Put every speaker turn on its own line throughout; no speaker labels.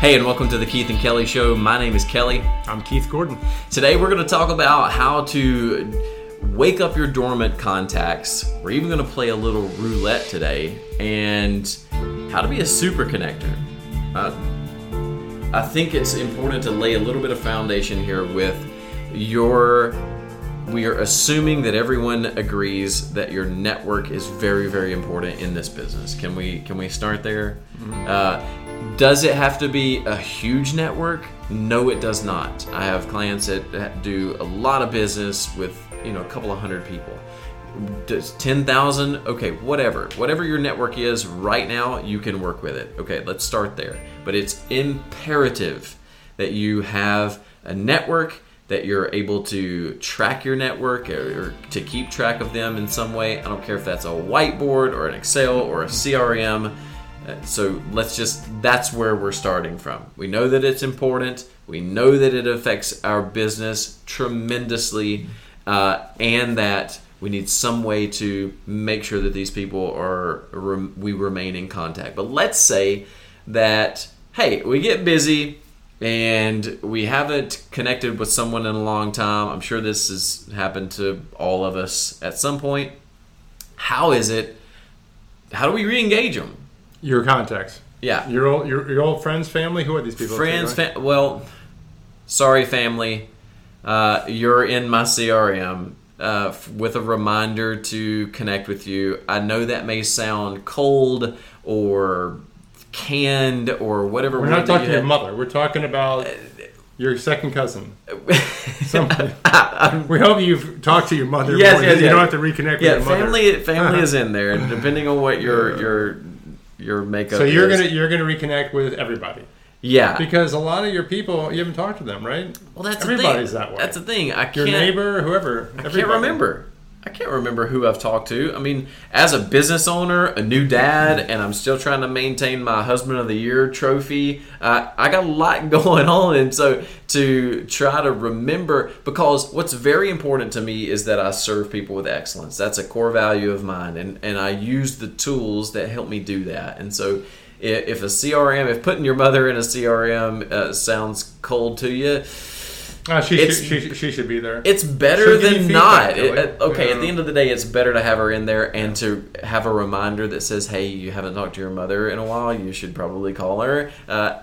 Hey, and welcome to the Keith and Kelly Show. My name is Kelly.
I'm Keith Gordon.
Today, we're going to talk about how to wake up your dormant contacts. We're even going to play a little roulette today, and how to be a super connector. Uh, I think it's important to lay a little bit of foundation here with your. We are assuming that everyone agrees that your network is very, very important in this business. Can we can we start there? Uh, does it have to be a huge network? No, it does not. I have clients that do a lot of business with you know a couple of hundred people. Does ten thousand? Okay, whatever. Whatever your network is right now, you can work with it. Okay, let's start there. But it's imperative that you have a network that you're able to track your network or, or to keep track of them in some way. I don't care if that's a whiteboard or an Excel or a CRM. Uh, So let's just, that's where we're starting from. We know that it's important. We know that it affects our business tremendously, uh, and that we need some way to make sure that these people are, we remain in contact. But let's say that, hey, we get busy and we haven't connected with someone in a long time. I'm sure this has happened to all of us at some point. How is it? How do we re-engage them?
Your contacts.
Yeah,
Your old, your, your old friends, family. Who are these people?
friends. Well, sorry, family. Uh, you're in my CRM uh, f- with a reminder to connect with you. I know that may sound cold or canned or whatever.
We're not talking
you
your mother. We're talking about your second cousin. Somebody. We hope you've talked to your mother.
Yes,
more.
yes,
You
yes.
don't have to reconnect
yeah,
with your mother.
family family
Uh-huh.
is in there, depending on what your your your makeup.
So you're
is.
gonna you're gonna reconnect with everybody
yeah.
because a lot of your people you haven't talked to them, right?
Well, that's
everybody's that way.
That's the thing. I can't.
neighbor, whoever.
I can't remember. I can't remember who I've talked to. I mean, as a business owner, a new dad, and I'm still trying to maintain my husband of the year trophy. Uh, I got a lot going on, and so to try to remember, because what's very important to me is that I serve people with excellence. That's a core value of mine, and and I use the tools that help me do that. And so. If a CRM, if putting your mother in a CRM uh, sounds cold to you,
Uh, she, should, she, she should be there.
it's better
She'll give you
than
feedback,
not. It- okay, at the end of the day, it's better to have her in there and to have a reminder that says, "Hey, you haven't talked to your mother in a while. You should probably call her." Uh,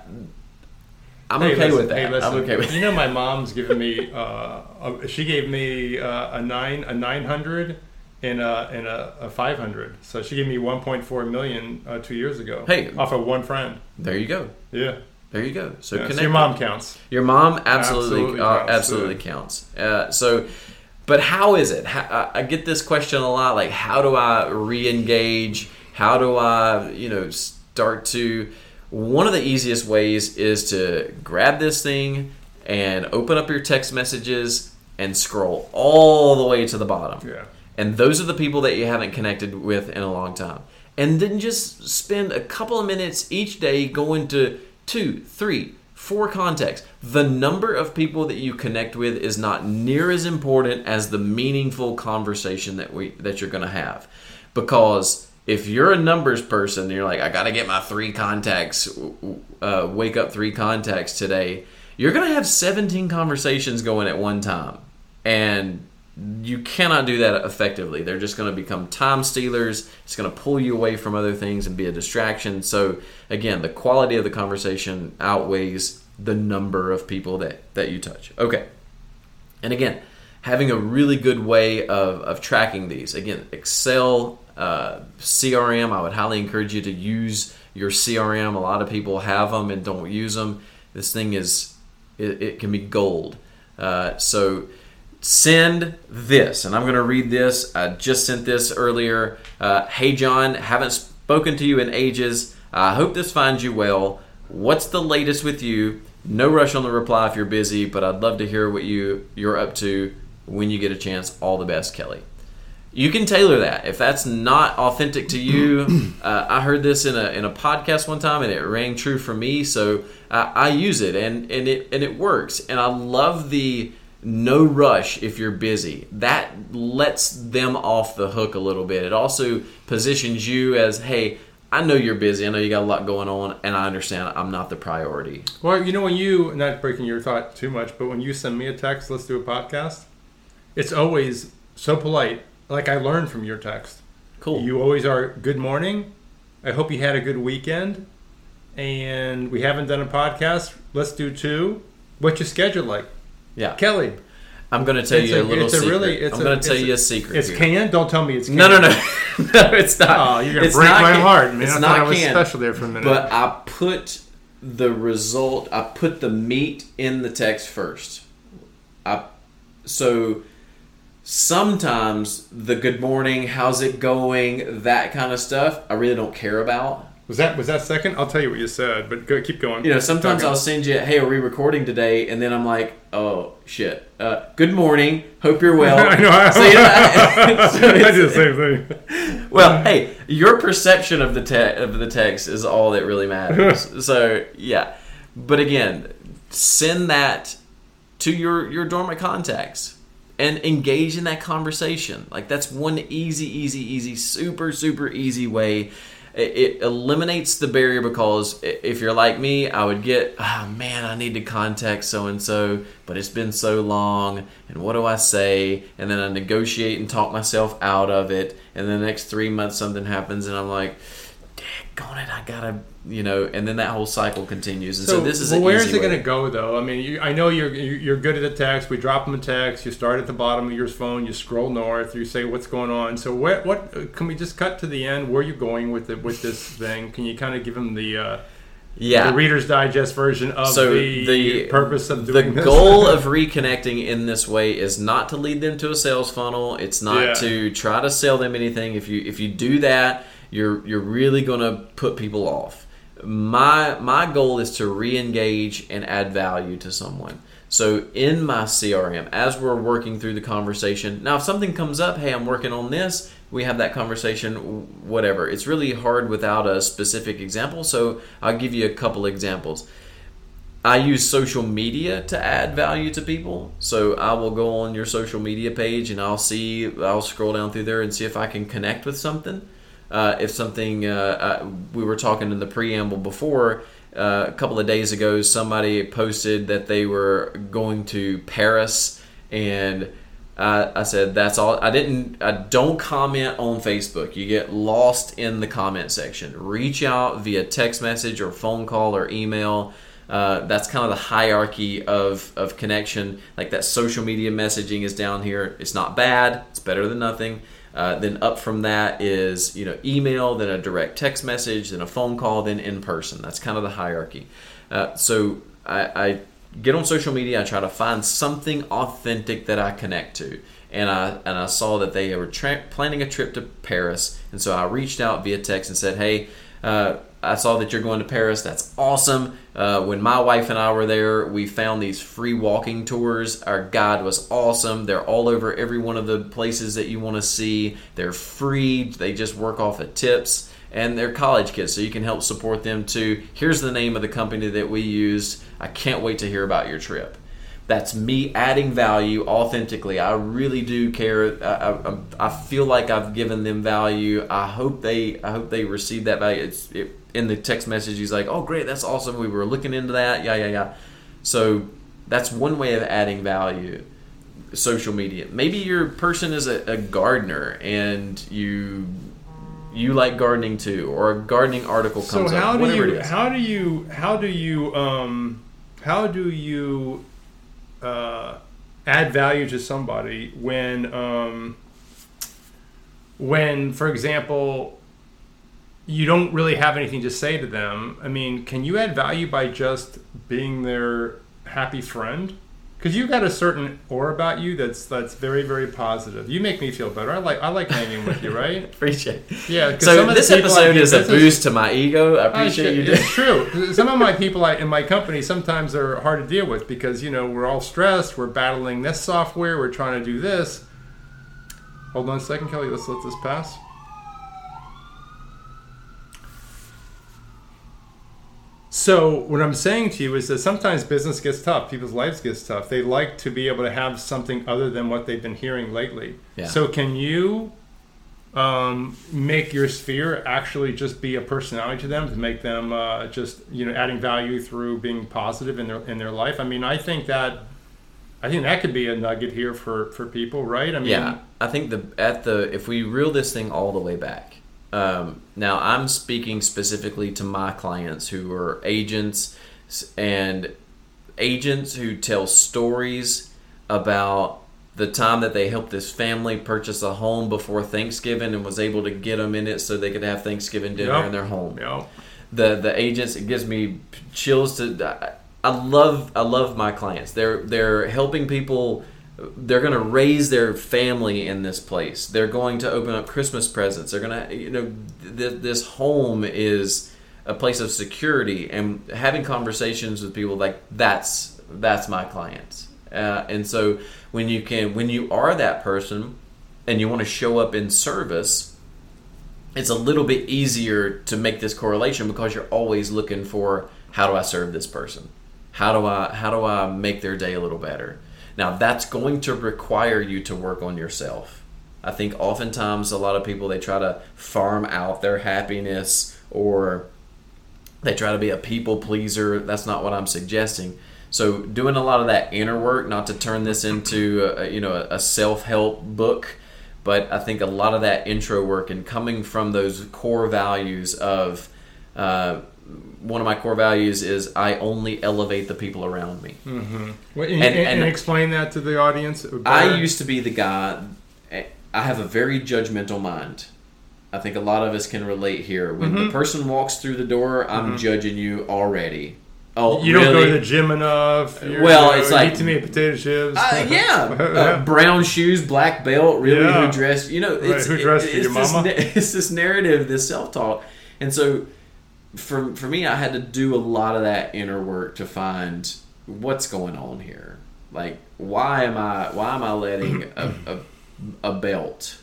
I'm
Hey,
okay
listen,
with that.
hey, listen,
I'm okay with.
You know, my mom's given me. Uh, a, she gave me uh, a nine, a nine hundred, and a and a, a five hundred. So she gave me one point four million uh, two years ago.
Hey.
off of one friend.
There you go.
Yeah,
There you go. So
yeah. So your mom counts.
Your mom absolutely
Absolutely
uh,
counts,
absolutely counts. Uh, so, but how is it? How, I I get this question a lot. Like, how do I re-engage? How do I, you know, start to? One of the easiest ways is to grab this thing and open up your text messages and scroll all the way to the bottom.
Yeah.
And those are the people that you haven't connected with in a long time. And then just spend a couple of minutes each day going to two, three, four contacts. The number of people that you connect with is not near as important as the meaningful conversation that we that you're going to have. Because if you're a numbers person, you're like, I got to get my three contacts, uh, wake up three contacts today. You're going to have 17 conversations going at one time, and you cannot do that effectively. They're just going to become time stealers. It's going to pull you away from other things and be a distraction. So again, the quality of the conversation outweighs the number of people that that you touch. Okay. And again, having a really good way of, of tracking these. Again, Excel, uh, CRM, I would highly encourage you to use your CRM. A lot of people have them and don't use them. This thing is, it, it can be gold. Uh, so send this, and I'm going to read this. I just sent this earlier. Uh, hey, John, haven't spoken to you in ages. I hope this finds you well. What's the latest with you? No rush on the reply if you're busy, but I'd love to hear what you you're up to when you get a chance. All the best, Kelly. You can tailor that if that's not authentic to you. uh, I heard this in a in a podcast one time, and it rang true for me. So I, I use it, and and it and it works. And I love the no rush if you're busy. That lets them off the hook a little bit. It also positions you as, hey, I know you're busy. I know you got a lot going on, and I understand I'm not the priority.
Well, you know, when you, not breaking your thought too much, but when you send me a text, let's do a podcast, it's always so polite. Like I learned from your text.
Cool.
You always are, good morning. I hope you had a good weekend. And we haven't done a podcast. Let's do two. What's your schedule like?
Yeah.
Kelly.
I'm going to tell
It's
you a, little
it's a
secret.
really- it's
I'm going to tell you
a-
a secret.
It's
here.
can. Don't tell me it's can.
No, no, no, no. It's not.
Oh, you're gonna break my
can.
heart, man.
It's
I
not
I was
can.
special there for a minute.
But I put the result. I put the meat in the text first. I so sometimes the good morning, how's it going, that kind of stuff. I really don't care about.
Was that was that second? I'll tell you what you said, but go, keep going.
You know, sometimes. I'll send you, "Hey, are we recording today?" And then I'm like, "Oh shit! Uh, good morning. Hope you're well."
I know. I,
So, you know, I- so
I do the same thing.
Well, hey, your perception of the te- of the text is all that really matters. so yeah, but again, send that to your your dormant contacts and engage in that conversation. Like that's one easy, easy, easy, super, super easy way. It, eliminates the barrier because if you're like me, I would get, oh man, I need to contact so and so, but it's been so long, and what do I say? And then I negotiate and talk myself out of it, and the next three months something happens, and I'm like, on it, I gotta, you know, and then that whole cycle continues. And so, this is
well, where is it going to go though? I mean, you, I know you're you- you're good at the text. We drop them a text. You start at the bottom of your phone. You scroll north. You say what's going on. So what what can we just cut to the end? Where are you going with the with this thing? Can you kind of give them the uh,
Yeah.
the Reader's Digest version of
So
the,
the-
purpose of
the
doing this?
goal of reconnecting in this way is not to lead them to a sales funnel it's not
Yeah.
to try to sell them anything if you if you do that you're you're really going to put people off my my goal is to re-engage and add value to someone so in my crm as we're working through the conversation now if something comes up hey i'm working on this we have that conversation whatever it's really hard without a specific example so i'll give you a couple examples I use social media to add value to people. So I will go on your social media page and I'll see, I'll scroll down through there and see if I can connect with something. Uh, if something, uh, uh, we were talking in the preamble before, uh, a couple of days ago, somebody posted that they were going to Paris and I, I said that's all. I didn't. I don't comment on Facebook. You get lost in the comment section. Reach out via text message or phone call or email. Uh, that's kind of the hierarchy of, of connection. Like that social media messaging is down here. It's not bad. It's better than nothing. Uh, then up from that is you know email, then a direct text message, then a phone call, then in person. That's kind of the hierarchy. Uh, so I, I get on social media. I try to find something authentic that I connect to. And I and I saw that they were tra- planning a trip to Paris, and so I reached out via text and said, "Hey, uh, I saw that you're going to Paris. That's awesome. Uh, when my wife and I were there, we found these free walking tours. Our guide was awesome. They're all over every one of the places that you want to see. They're free. They just work off of tips. And they're college kids, so you can help support them too. Here's the name of the company that we used. I can't wait to hear about your trip. That's me adding value authentically. I really do care. I, I, I feel like I've given them value. I hope they I hope they receive that value. It's it, in the text message. He's like, "Oh, great, that's awesome. We were looking into that. Yeah, yeah, yeah." So that's one way of adding value. Social media. Maybe your person is a, a gardener and you you like gardening too, or a gardening article comes So
how
up.
do you how do you how do you um how do you uh, add value to somebody when um when for example you don't really have anything to say to them. I mean can you add value by just being their happy friend because you've got a certain aura about you that's that's very very positive you make me feel better i like i like hanging with you right
appreciate. it.
yeah
So
some of the
this
I
episode is a boost to my ego. I
I
appreciate
should-
you doing.
It's true. Some of my people I, in my company sometimes are hard to deal with because you know we're all stressed. We're battling this software. We're trying to do this. Hold on a second, Kelly. Let's let this pass. So what I'm saying to you is that sometimes business gets tough. People's lives gets tough. They like to be able to have something other than what they've been hearing lately.
Yeah.
So can you um, make your sphere actually just be a personality to them to make them uh, just you know adding value through being positive in their in their life. I mean, I think that I think that could be a nugget here for for people, right? I mean,
yeah, I think the at the if we reel this thing all the way back. Um, now I'm speaking specifically to my clients who are agents and agents who tell stories about the time that they helped this family purchase a home before Thanksgiving and was able to get them in it so they could have Thanksgiving dinner
Yep.
in their home.
Yep.
The the agents it gives me chills to I love I love my clients. They're they're helping people they're going to raise their family in this place. They're going to open up Christmas presents. They're going to you know th- this home is a place of security and having conversations with people like that's that's my clients. Uh, and so when you can when you are that person and you want to show up in service it's a little bit easier to make this correlation because you're always looking for how do I serve this person? How do I how do I make their day a little better? Now that's going to require you to work on yourself. I think oftentimes a lot of people they try to farm out their happiness or they try to be a people pleaser. That's not what I'm suggesting. So doing a lot of that inner work, not to turn this into a, you know a self help book, but I think a lot of that intro work and coming from those core values of uh, one of my core values is I only elevate the people around me.
Wait, and,
And-
and- and
and-
explain that to the audience.
I used to be the guy. I have a very judgmental mind. I think a lot of us can relate here. When
Mm-hmm.
the person walks through the door, I'm judging you already. Oh,
You don't go to the gym enough. You're-
Well,
you
it's like-
eat too many potato chips.
Uh, yeah, uh, brown shoes, black belt. Really,
Yeah.
who dressed? You know,
Right, who dressed you, your
this
mama?
it's this narrative, this self talk, and so for for me, I had to do a lot of that inner work to find what's going on here. Like, why am I why am I letting a, a, a belt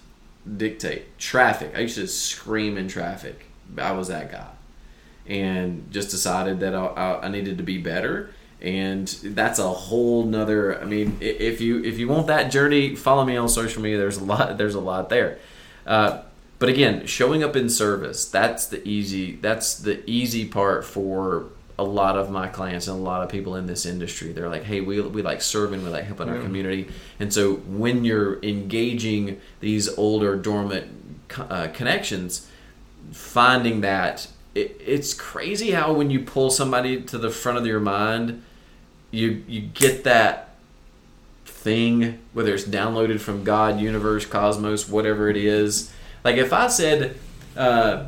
dictate traffic? I used to scream in traffic. I was that guy and just decided that I, I, I needed to be better and that's a whole nother i mean if you if you want that journey follow me on social media there's a lot there's a lot there uh, but again showing up in service that's the easy that's the easy part for a lot of my clients and a lot of people in this industry. They're like hey we, we like serving we like helping our community. And so when you're engaging these older dormant uh, connections finding that it, it's crazy how when you pull somebody to the front of your mind you you get that thing whether it's downloaded from god universe cosmos whatever it is like if i said uh,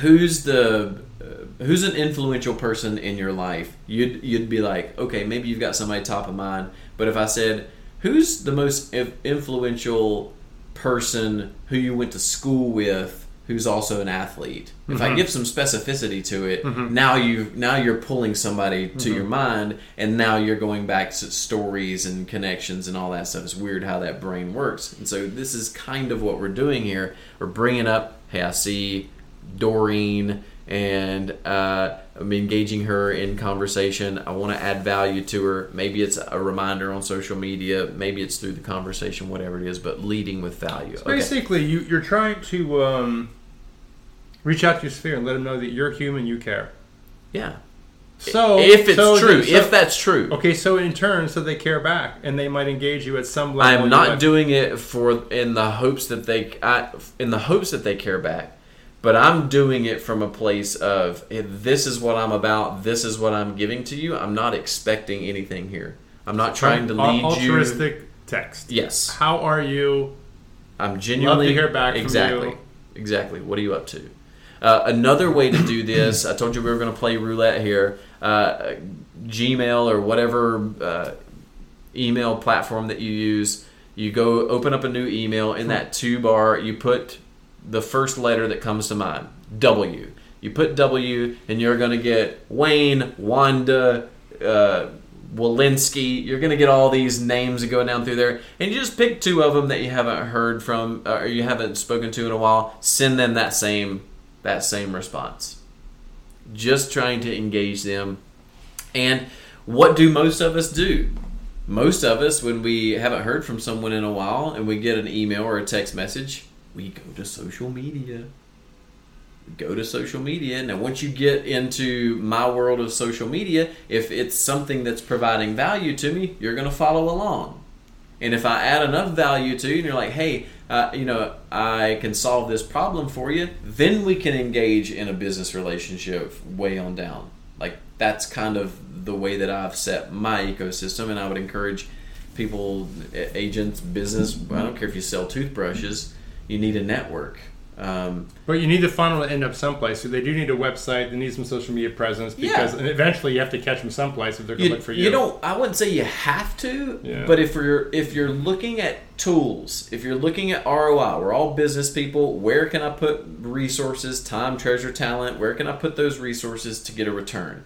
who's the uh, who's an influential person in your life you'd you'd be like okay maybe you've got somebody top of mind. But if i said who's the most influential person who you went to school with who's also an athlete if i give some specificity to it now you now you're pulling somebody to your mind and now you're going back to stories and connections and all that stuff it's weird how that brain works and so this is kind of what we're doing here we're bringing up hey i see doreen and uh, I'm engaging her in conversation. I want to add value to her. Maybe it's a reminder on social media. Maybe it's through the conversation, whatever it is. But leading with value. Okay.
Basically, you, you're trying to um, reach out to your sphere and let them know that you're human, you care.
Yeah.
So
if it's
so-
true,
so-
if that's true,
okay, so in turn, so they care back and they might engage you at some level.
I am not doing it for in the hopes that they I, in the hopes that they care back, but I'm doing it from a place of this is what I'm about. This is what I'm giving to you. I'm not expecting anything here. I'm not trying to lead you.
altruistic text.
Yes,
How are you?
I'm genuinely
hear back from
exactly,
you.
exactly. What are you up to? Uh, another way to do this, I told you we were going to play roulette here. Uh, Gmail or whatever uh, email platform that you use, you go open up a new email. In that two bar, you put the first letter that comes to mind, W. You put W, and you're going to get Wayne, Wanda, uh, Walensky. You're going to get all these names going down through there, and you just pick two of them that you haven't heard from uh, or you haven't spoken to in a while. Send them that same that same response. Just trying to engage them. And what do most of us do? Most of us, when we haven't heard from someone in a while and we get an email or a text message, we go to social media. Go to social media. Now, once you get into my world of social media, if it's something that's providing value to me, you're going to follow along. And if I add enough value to you, and you're like, hey, uh, you know, I can solve this problem for you, then we can engage in a business relationship way on down. Like, that's kind of the way that I've set my ecosystem, and I would encourage people, agents, business. I don't care if you sell toothbrushes, you need a network. Um,
but you need the funnel to end up someplace. So they do need a website. They need some social media presence because
Yeah.
eventually you have to catch them someplace if they're going to look for you.
you don't. I wouldn't say you have to,
Yeah.
but if you're if you're looking at tools, if you're looking at ROI, we're all business people. Where can I put resources, time, treasure, talent? Where can I put those resources to get a return?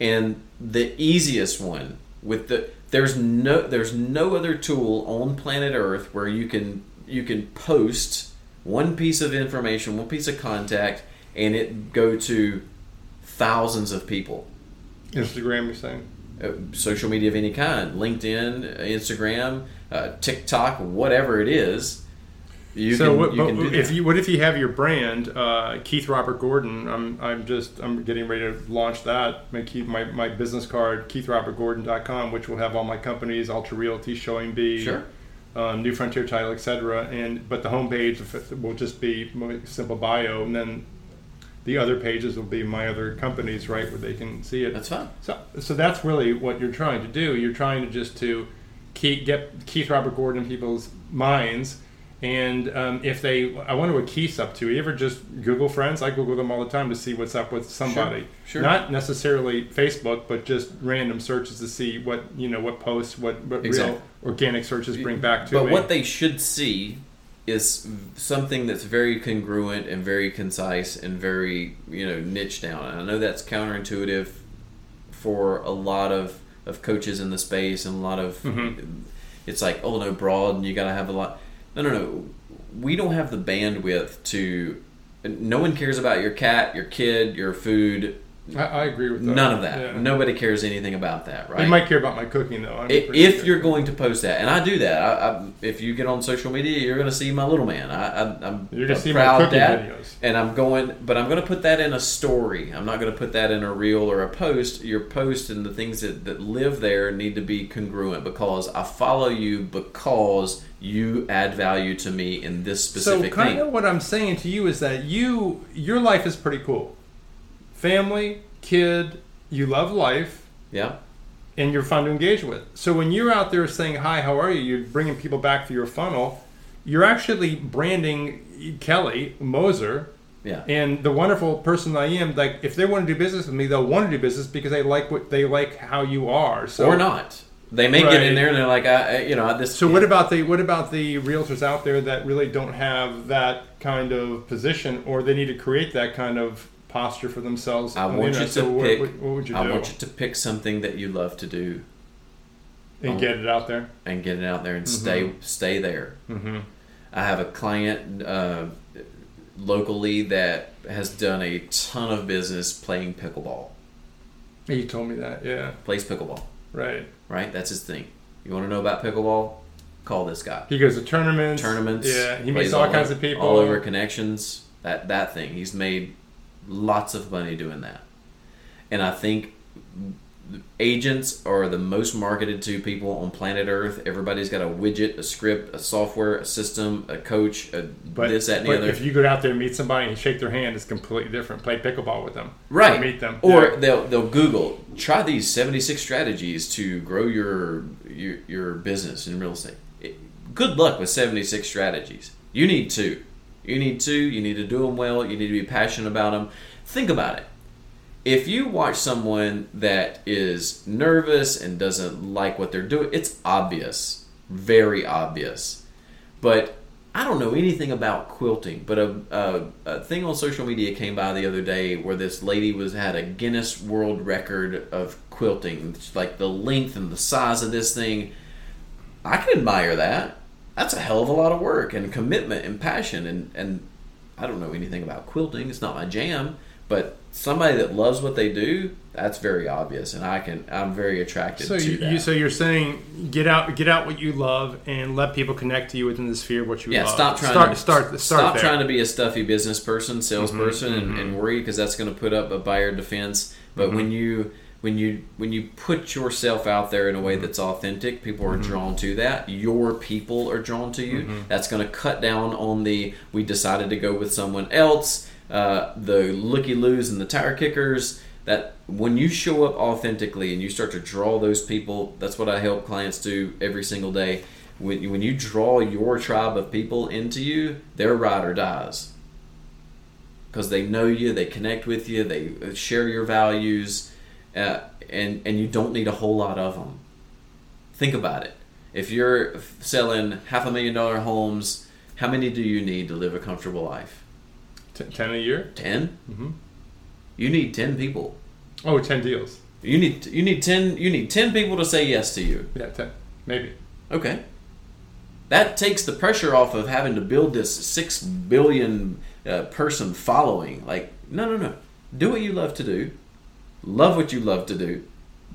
And the easiest one with the there's no there's no other tool on planet Earth where you can you can post one piece of information, one piece of contact, and it go to thousands of people
Instagram, you're saying?
uh, social media of any kind linkedin instagram uh, tiktok whatever it is you
so
can,
what,
you can do
if you what if you have your brand uh, Keith Robert Gordon I'm I'm just I'm getting ready to launch that my Keith my, my business card keithrobertgordon.com which will have all my companies Ultra Realty Showing B
Sure.
Um, New Frontier Title etc and but the homepage will just be my simple bio and then the other pages will be my other companies right where they can see it
that's fine
so, so that's really what you're trying to do. You're trying to just to keep, get Keith Robert Gordon in people's minds, and um, if they, I wonder what Keith's up to. You ever just Google friends? I Google them all the time to see what's up with somebody.
sure.
Not necessarily Facebook, but just random searches to see what you know, what posts, what, what
Exactly.
real organic searches bring back to it.
but
me.
what they should see is something that's very congruent and very concise and very you know niche down and i know that's counterintuitive for a lot of of coaches in the space and a lot of
Mhm.
it's like oh no broad and you got to have a lot no no no. We don't have the bandwidth to no one cares about your cat your kid your food
I, I agree with that.
none of that
Yeah.
nobody cares anything about that right
You might care about my cooking though. I'm
if you're going to post that, and I do that, I, I, if you get on social media, you're going to see my little man. I, I, I'm
You're gonna
a
see my
proud
cooking
dad,
videos.
and I'm going, but I'm going to put that in a story. I'm not going to put that in a reel or a post. Your post and the things that, that live there need to be congruent because I follow you because you add value to me in this specific
so kind
thing.
of what I'm saying to you is that you your life is pretty cool. Family, kid, you love life,
yeah,
and you're fun to engage with. So when you're out there saying hi, how are you? You're bringing people back to your funnel. You're actually branding Kelly Moser
yeah,
and the wonderful person I am. Like if they want to do business with me, they'll want to do business because they like what they like how you are. So
or not. They may get in there and they're like, I, I- you know, this.
So what about the what about the realtors out there that really don't have that kind of position, or they need to create that kind of posture for themselves?
I want you to
So
pick.
what, what would you
I want you to pick something that you love to do
and get it out there?
and get it out there and stay stay there.
Mm-hmm.
I have a client uh, locally that has done a ton of business playing pickleball.
You told me that, yeah,
Plays pickleball,
right.
right? That's his thing. You want to know about pickleball? Call this guy.
He goes to tournaments,
Tournaments.
Yeah, he meets all, kinds of people.
all over connections. That that thing. He's made lots of money doing that, and I think agents are the most marketed to people on planet Earth. Everybody's got a widget, a script, a software, a system, a coach, a
But,
this, that, and the other.
if you go out there and meet somebody and shake their hand, it's completely different. Play pickleball with them,
right
Or meet them,
or
Yeah.
they'll they'll google try these 76 strategies to grow your your, your business in real estate good luck with 76 strategies you need two you need two you need to do them well you need to be passionate about them think about it if you watch someone that is nervous and doesn't like what they're doing it's obvious very obvious but I don't know anything about quilting, but a, a, a thing on social media came by the other day where this lady was had a Guinness World Record of quilting, It's like the length and the size of this thing. I can admire that. That's a hell of a lot of work and commitment and passion, and and I don't know anything about quilting. It's not my jam, But somebody that loves what they do, that's very obvious, and I can I'm very attracted
So
to
you,
that.
you so you're saying get out get out what you love and let people connect to you within the sphere of what you
yeah,
love.
stop trying
start
to
start start
stop
there. Mm-hmm,
trying to be a stuffy business person, salesperson, and, and worry because that's going to put up a buyer defense. But
Mm-hmm.
when you when you when you put yourself out there in a
Mm-hmm.
way that's authentic, people are drawn to that. Your people are drawn to you.
Mm-hmm.
That's going to cut down on the we decided to go with someone else, uh, the looky loos and the tire kickers. That when you show up authentically and you start to draw those people, that's what I help clients do every single day. When you, when you draw your tribe of people into you, their ride or dies because they know you, they connect with you, they share your values, uh, and and you don't need a whole lot of them. Think about it. If you're selling half a million dollar homes, how many do you need to live a comfortable life?
Ten a year.
10
Mhm.
You need ten people.
Oh, 10 deals.
You need you need ten you need ten people to say yes to you.
Yeah, ten maybe.
Okay. That takes the pressure off of having to build this six billion uh, person following. Like, no, no, no. Do what you love to do, love what you love to do,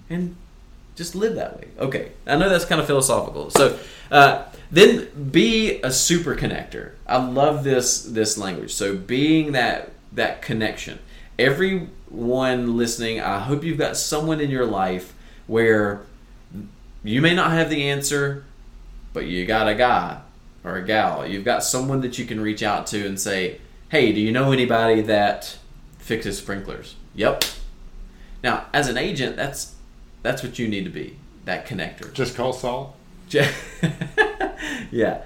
and just live that way. Okay. I know that's kind of philosophical. So, uh, then be a super connector. I love this this language. So, being that that connection. Everyone listening, I hope you've got someone in your life where you may not have the answer, but you got a guy or a gal. You've got someone that you can reach out to and say, "Hey, do you know anybody that fixes sprinklers?" Yep. Now, as an agent, that's that's what you need to be, that connector.
Just call Saul.
yeah.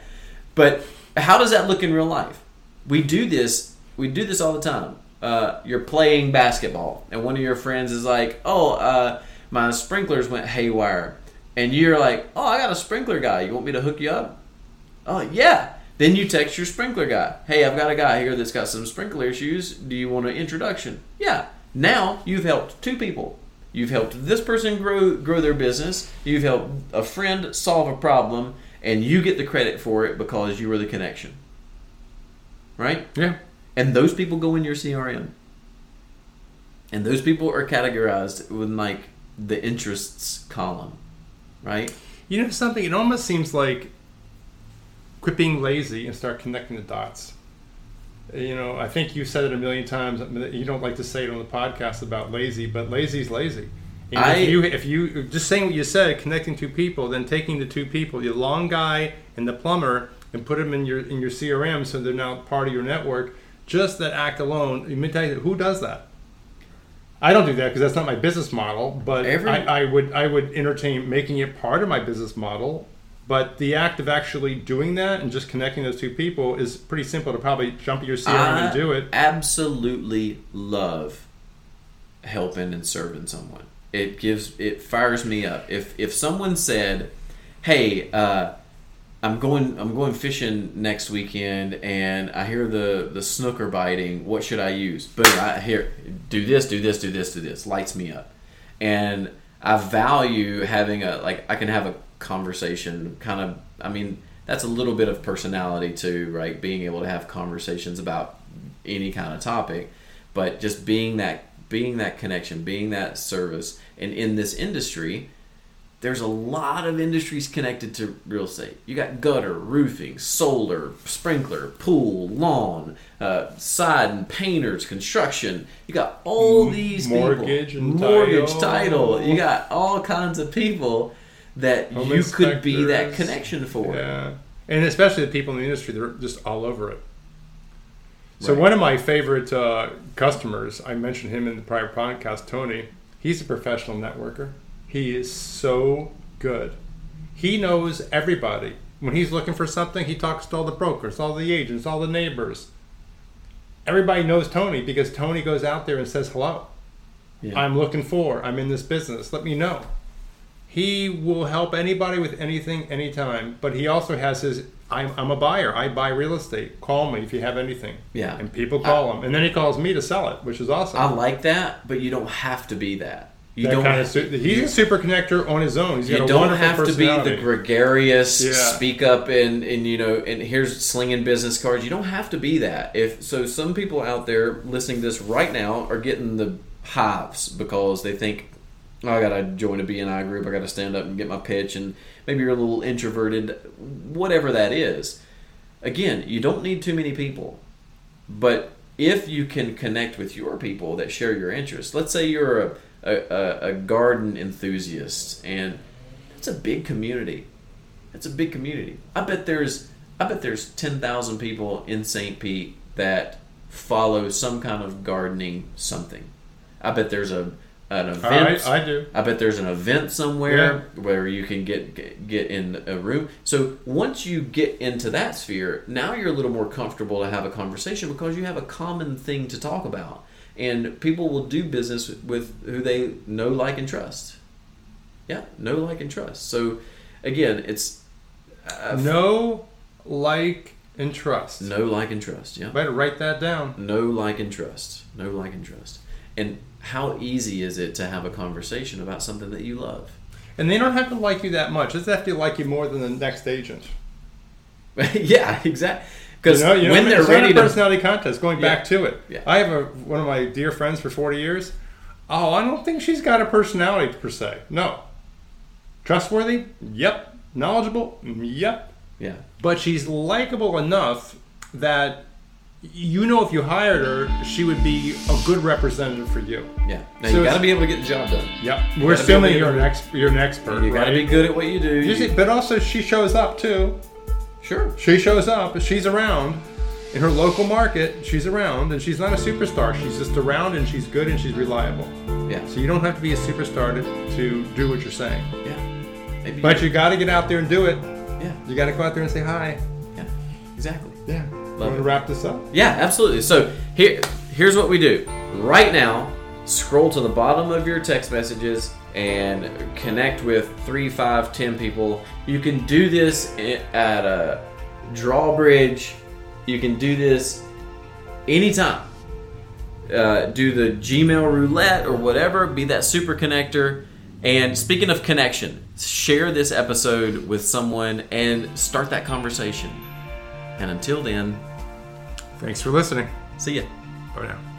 But how does that look in real life? We do this. We do this all the time. Uh, you're playing basketball, and one of your friends is like, "Oh, uh, my sprinklers went haywire," and you're like, "Oh, I got a sprinkler guy. You want me to hook you up?" Oh, yeah. Then you text your sprinkler guy. Hey, I've got a guy here that's got some sprinkler issues. Do you want an introduction? Yeah. Now you've helped two people. You've helped this person grow grow their business. You've helped a friend solve a problem, and you get the credit for it because you were the connection. Right?
Yeah.
And those people go in your CRM. And those people are categorized with like the interests column. Right?
You know something? It almost seems like quit being lazy and start connecting the dots. You know, I think you said it a million times. You don't like to say it on the podcast about lazy, but lazy's lazy. And
I-
if you if you just saying what you said, connecting two people, then taking the two people, the long guy and the plumber, and put them in your in your CRM so they're now part of your network. Just that act alone, let tell you, who does that? I don't do that because that's not my business model. But
Every-
I, I would I would entertain making it part of my business model. But the act of actually doing that and just connecting those two people is pretty simple to probably jump your CRM
I
and do it.
absolutely love helping and serving someone. It gives it fires me up. If if someone said, "Hey, uh, I'm going I'm going fishing next weekend, and I hear the the snook are biting. What should I use?" Boom! I hear do this, do this, do this, do this. Lights me up, and I value having a like I can have a conversation. Kind of, I mean, that's a little bit of personality too, right? Being able to have conversations about any kind of topic, but just being that being that connection, being that service, and in this industry, there's a lot of industries connected to real estate. You got gutter, roofing, solar, sprinkler, pool, lawn, uh, side and painters, construction. You got all these
mortgage
people.
and
mortgage
title.
title. You got all kinds of people that
Home
you could be that connection for.
Yeah, and especially the people in the industry, they're just all over it. So
Right.
one of my favorite uh, customers, I mentioned him in the prior podcast, Tony. He's a professional networker. He is so good. He knows everybody. When he's looking for something, he talks to all the brokers, all the agents, all the neighbors. Everybody knows Tony because Tony goes out there and says hello.
Yeah.
I'm looking for. I'm in this business. Let me know. He will help anybody with anything, anytime. But he also has his. I'm, I'm a buyer. I buy real estate. Call me if you have anything.
Yeah.
And people call him, and then he calls me to sell it, which is awesome.
I like that, but you don't have to be that. You
That
don't
kind of su- he's a super connector on his own. He's got
you
a
don't have to be the gregarious
Yeah.
speak up and and you know and here's slinging business cards you don't have to be that if so some people out there listening to this right now are getting the hives because they think i gotta join a bni group i gotta stand up and get my pitch and maybe you're a little introverted whatever that is again you don't need too many people but if you can connect with your people that share your interests, let's say you're a, a, a, garden enthusiast and it's a big community. It's a big community. I bet there's I bet there's ten thousand people in St. Pete that follow some kind of gardening something. I bet there's a an event.
I, I do.
I bet there's an event somewhere where you can get, get in a room. So once you get into that sphere, now you're a little more comfortable to have a conversation because you have a common thing to talk about, and people will do business with who they know, like, and trust. Yeah, know, like, and trust. So again, it's uh,
Know, like, and trust.
know, like, and trust. Yeah,
Better write that down.
know, like, and trust. Know, like, and trust. And how easy is it to have a conversation about something that you love?
And they don't have to like you that much. They just have to like you more than the next agent.
yeah, exactly. Because
You know, you know,
when they're
it's
ready to,
personality contest. Going
Yeah.
back to it,
Yeah.
I have a one of my dear friends for forty years. Oh, I don't think she's got a personality per se. No, trustworthy. Yep. Knowledgeable. Mm, yep.
yeah,
But she's likable enough that you know if you hired her, she would be a good representative for you.
yeah. Now
So
you got to be able to get the job done.
Yep. We're
gotta be
assuming you're an ex- you're an expert,
You got
right?
to be good at what you do.
You see- but also she shows up too.
sure.
She shows up. She's around in her local market. She's around, and she's not a superstar. She's just around, and she's good, and she's reliable.
Yeah,
So you don't have to be a superstar to, to do what you're saying.
yeah. Maybe.
But you got to get out there and do it.
yeah,
You got to go out there and say hi.
yeah. Exactly.
Yeah.
Love
Want to wrap this up?
Yeah, absolutely. So here, here's what we do. Right now, scroll to the bottom of your text messages and connect with three, five, ten people. You can do this at a drawbridge. You can do this anytime. Uh, do the Gmail roulette or whatever. Be that super connector. And speaking of connection, share this episode with someone and start that conversation. And until then,
Thanks for listening.
see ya.
Bye now.